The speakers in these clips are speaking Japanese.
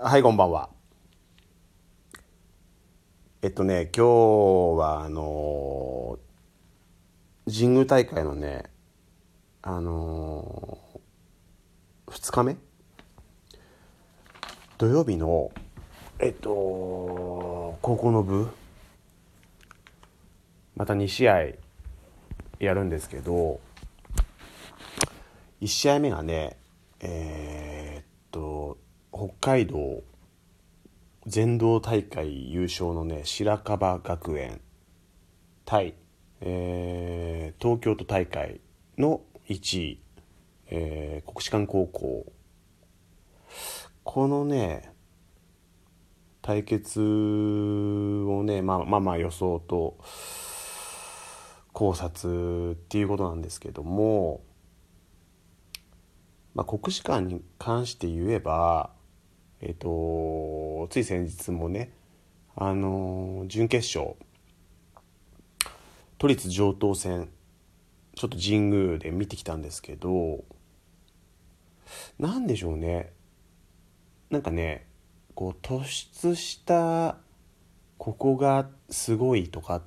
はい、こんばんは。えっとね、今日は、あのー、神宮大会のね、あのー、2日目？土曜日の、えっと、高校の部、また2試合やるんですけど、1試合目がね、えー、北海道全道大会優勝のね白樺学園対、えー、東京都大会の1位、えー、国士舘高校。このね対決をねまあまあまあ予想と考察っていうことなんですけども、まあ、国士舘に関して言えばえっ、とつい先日もねあの準決勝都立城東戦ちょっと神宮で見てきたんですけどなんでしょうね。なんかねこう突出したここがすごいとか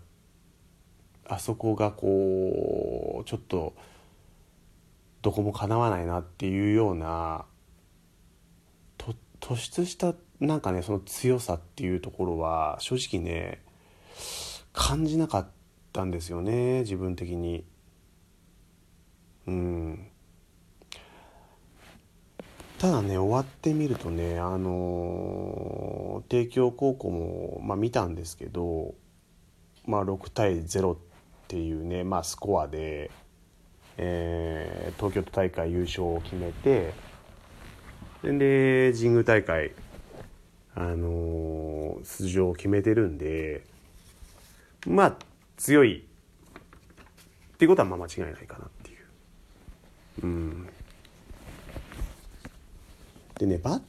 あそこがこうちょっとどこもかなわないなっていうような突出したなんかねその強さっていうところは正直ね感じなかったんですよね自分的に。うん。ただね終わってみるとねあの帝京高校も、まあ、見たんですけど、まあ、6対0っていうね、まあ、スコアで、えー、東京都大会優勝を決めてで神宮大会、あのー、出場を決めてるんでまあ強いっていうことはまあ間違いないかなっていう。うん、でねバッ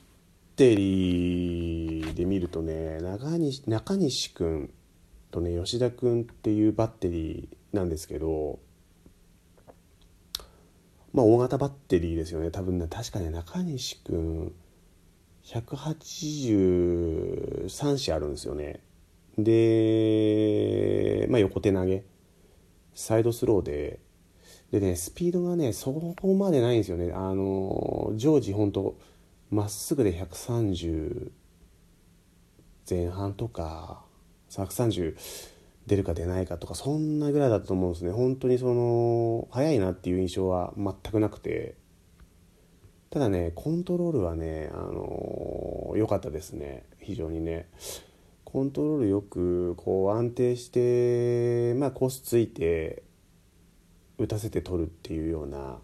テリーで見るとね中西中西君とね吉田君っていうバッテリーなんですけどまあ、大型バッテリーですよね。多分ね確かね中西君183試あるんですよね。で、まあ、横手投げ。サイドスローで。でねスピードがねそこまでないんですよね。あの常時本当まっすぐで130前半とか130出るか出ないかとかそんなぐらいだと思うんですね。本当にその速いなっていう印象は全くなくて。ただねコントロールはねあの良かったですね。非常にね。コントロールよくこう安定してまあコースついて打たせて取るっていうような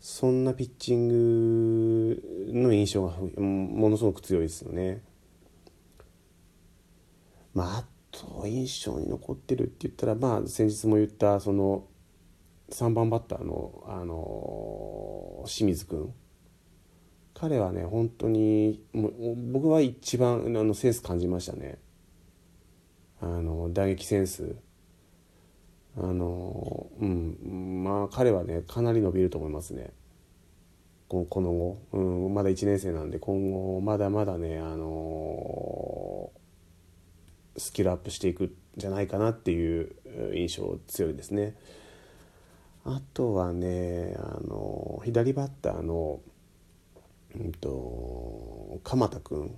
そんなピッチングの印象がものすごく強いですよね。まあ印象に残ってるって言ったらまあ先日も言ったその3番バッターの、あの清水君。彼はね本当にもう僕は一番あのセンス感じましたね。あの打撃センス。あのうん。まあ彼はねかなり伸びると思いますね。この後、うん、まだ1年生なんで今後まだまだねあのスキルアップしていくんじゃないかなっていう印象強いですね。あとはねあの左バッターの、うんと、鎌田君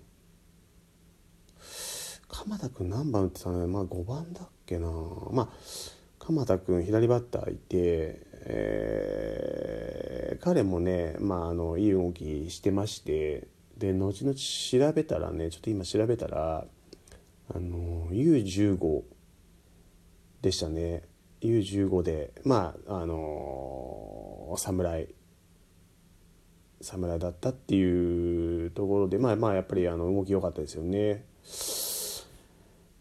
鎌田君何番打ってたの？まあ5番だっけな。まあ鎌田君左バッターいて、えー、彼もね、まあ、あのいい動きしてましてで後々調べたらねちょっと今調べたらあの U15 でしたね U15 でまああの侍侍だったっていうところでまあまあやっぱりあの動き良かったですよね。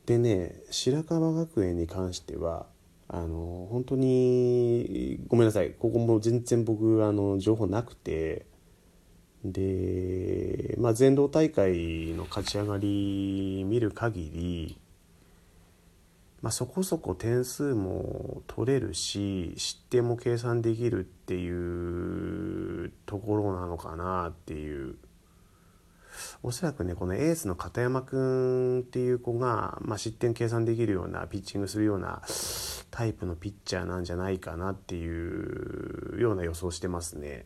でね白樺学園に関してはあの本当にごめんなさいここも全然僕あの情報なくてで、まあ、全道大会の勝ち上がり見る限り、まあ、そこそこ点数も取れるし失点も計算できるっていうところなのかなっていうおそらくねこのエースの片山君っていう子が、まあ、失点計算できるようなピッチングするようなタイプのピッチャーなんじゃないかなっていうような予想してますね。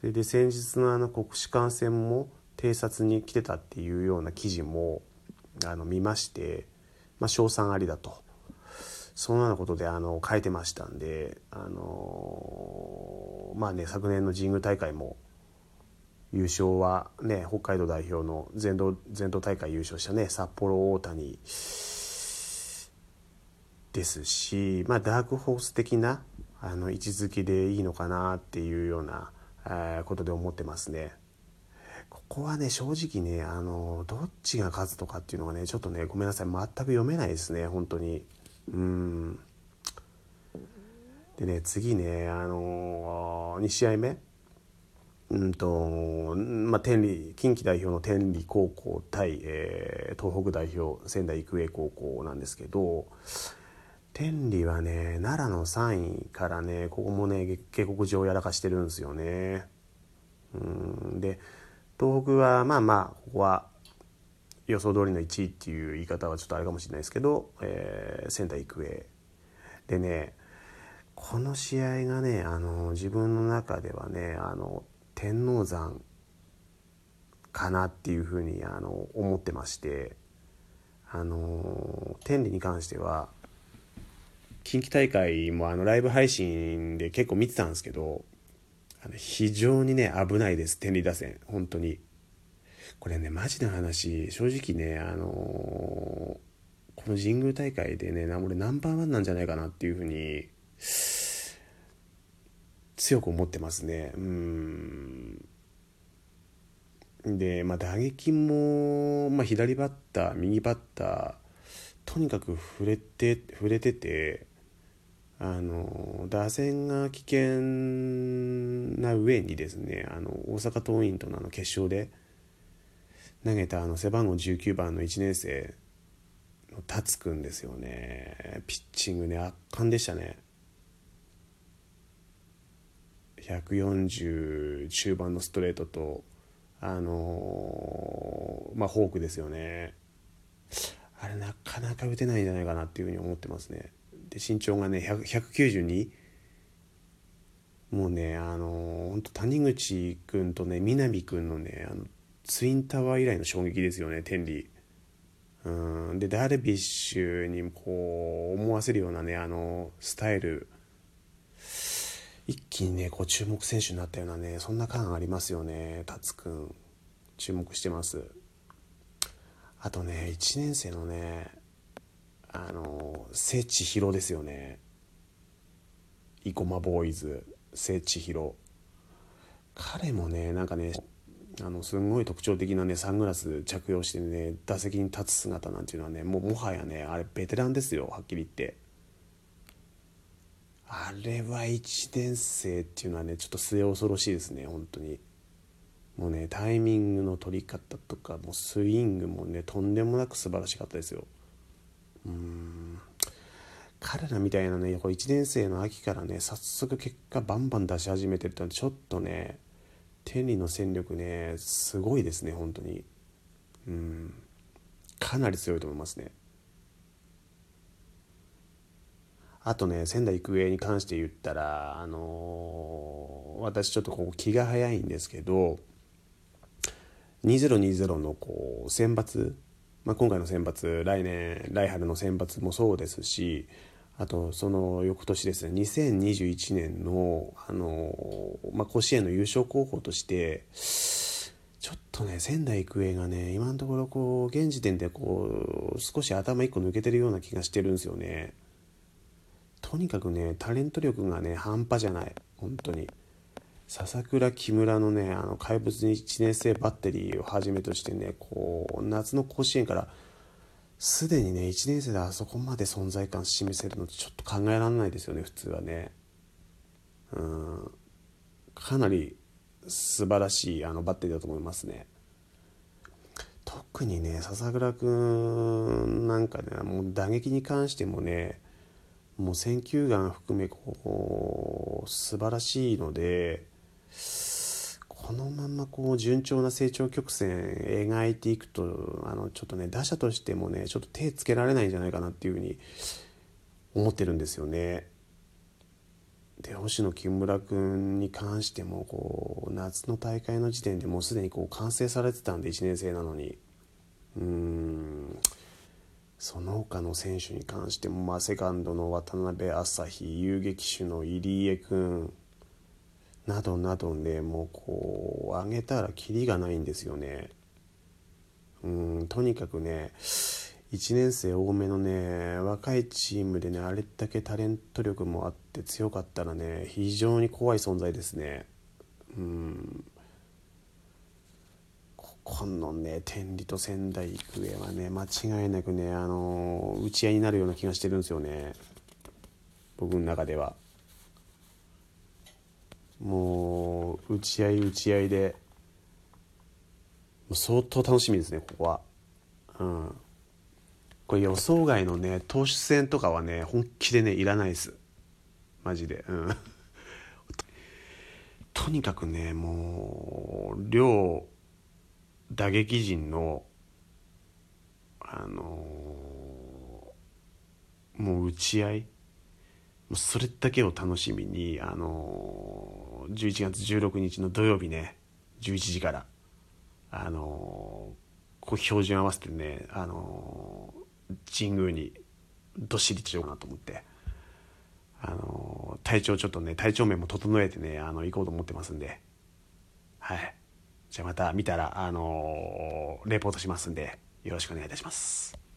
それで先日のあの国士舘戦も偵察に来てたっていうような記事もあの見まして、まあ、賞賛ありだと。そのようなことであの書いてましたんであのまあね昨年の神宮大会も優勝はね北海道代表の全道全道大会優勝したね札幌大谷ですし、まあ、ダークホース的なあの位置づけでいいのかなっていうような、ことで思ってますね。ここはね正直ねあのどっちが勝つとかっていうのがねちょっとねごめんなさい。全く読めないですね本当に。うん。でね次ねあの2試合目。うんとまあ、天理近畿代表の天理高校対、えー、東北代表仙台育英高校なんですけど天理はね奈良の3位からねここもね下克上やらかしてるんですよね。うんで東北はまあまあここは予想通りの1位っていう言い方はちょっとあれかもしれないですけど、えー、仙台育英でねこの試合がねあの自分の中ではねあの天王山かなっていうふうにあの思ってましてあの天理に関しては近畿大会もあのライブ配信で結構見てたんですけどあの非常にね危ないです天理打線本当に。これねマジな話。正直ねあのー、この神宮大会でね俺ナンバーワンなんじゃないかなっていうふうに強く思ってますね。うん。でまあ打撃も、まあ、左バッター右バッターとにかく触れて触れててあの打線が危険な上にですねあの大阪桐蔭とのあの決勝で投げたあの背番号19番の1年生の達君ですよね。ピッチングね圧巻でしたね。140中盤のストレートとあのまあフォークですよね。あれなかなか打てないんじゃないかなっていうふうに思ってますね。で身長がね192もうねあの本当谷口君とね南君のねあのツインタワー以来の衝撃ですよね天理。うんでダルビッシュにこう思わせるようなねあのスタイル。一気にねこう注目選手になったようなねそんな感ありますよね達君注目してます。あとね1年生のねあの聖地広ですよね。生駒ボーイズ聖地広。彼もねなんかねあのすごい特徴的なねサングラス着用してね打席に立つ姿なんていうのはねもうもはやねあれベテランですよはっきり言って。あれは1年生っていうのはねちょっと末恐ろしいですね本当に。もうねタイミングの取り方とかもうスイングもねとんでもなく素晴らしかったですよ。彼らみたいなねこ1年生の秋からね早速結果バンバン出し始めてるってのはちょっとね天理の戦力ねすごいですね本当に。うん。かなり強いと思いますね。あとね仙台育英に関して言ったらあのー、私ちょっとここ気が早いんですけど2020のこう選抜まあ、今回の選抜来年来春の選抜もそうですしあとその翌年ですね2021年のあの、まあ、甲子園の優勝候補としてちょっとね仙台育英がね今のところこう現時点でこう少し頭一個抜けてるような気がしてるんですよね。とにかくねタレント力がね半端じゃない本当に。笹倉木村のねあの怪物に1年生バッテリーをはじめとしてねこう夏の甲子園からすでにね1年生であそこまで存在感示せるのってちょっと考えられないですよね普通はね。うん。かなり素晴らしいあのバッテリーだと思いますね。特にね笹倉君なんかねもう打撃に関してもねもう選球眼含めこう素晴らしいのでこのままこう順調な成長曲線描いていくとあのちょっとね打者としてもねちょっと手つけられないんじゃないかなっていうふうに思ってるんですよね。で星野木村君に関してもこう夏の大会の時点でもうすでにこう完成されてたんで1年生なのに。うん。その他の選手に関しても、まあ、セカンドの渡辺朝日遊撃手の入江君。などなどねもうこう上げたらキリがないんですよね。うんとにかくね1年生多めのね若いチームでねあれだけタレント力もあって強かったらね非常に怖い存在ですね。うん。ここのね天理と仙台育英はね間違いなくねあの打ち合いになるような気がしてるんですよね。僕の中では。もう打ち合い打ち合いで。相当楽しみですねここは。うん。これ予想外のね投手戦とかはね本気でねいらないです。マジで。うん。とにかくねもう両打撃陣のあのもう打ち合いそれだけを楽しみにあの11月16日の土曜日ね11時からあのこう標準合わせてねあの神宮にどっしりとしようかなと思ってあの体調ちょっとね体調面も整えてねあの行こうと思ってますんではいじゃあまた見たらあのレポートしますんでよろしくお願いいたします。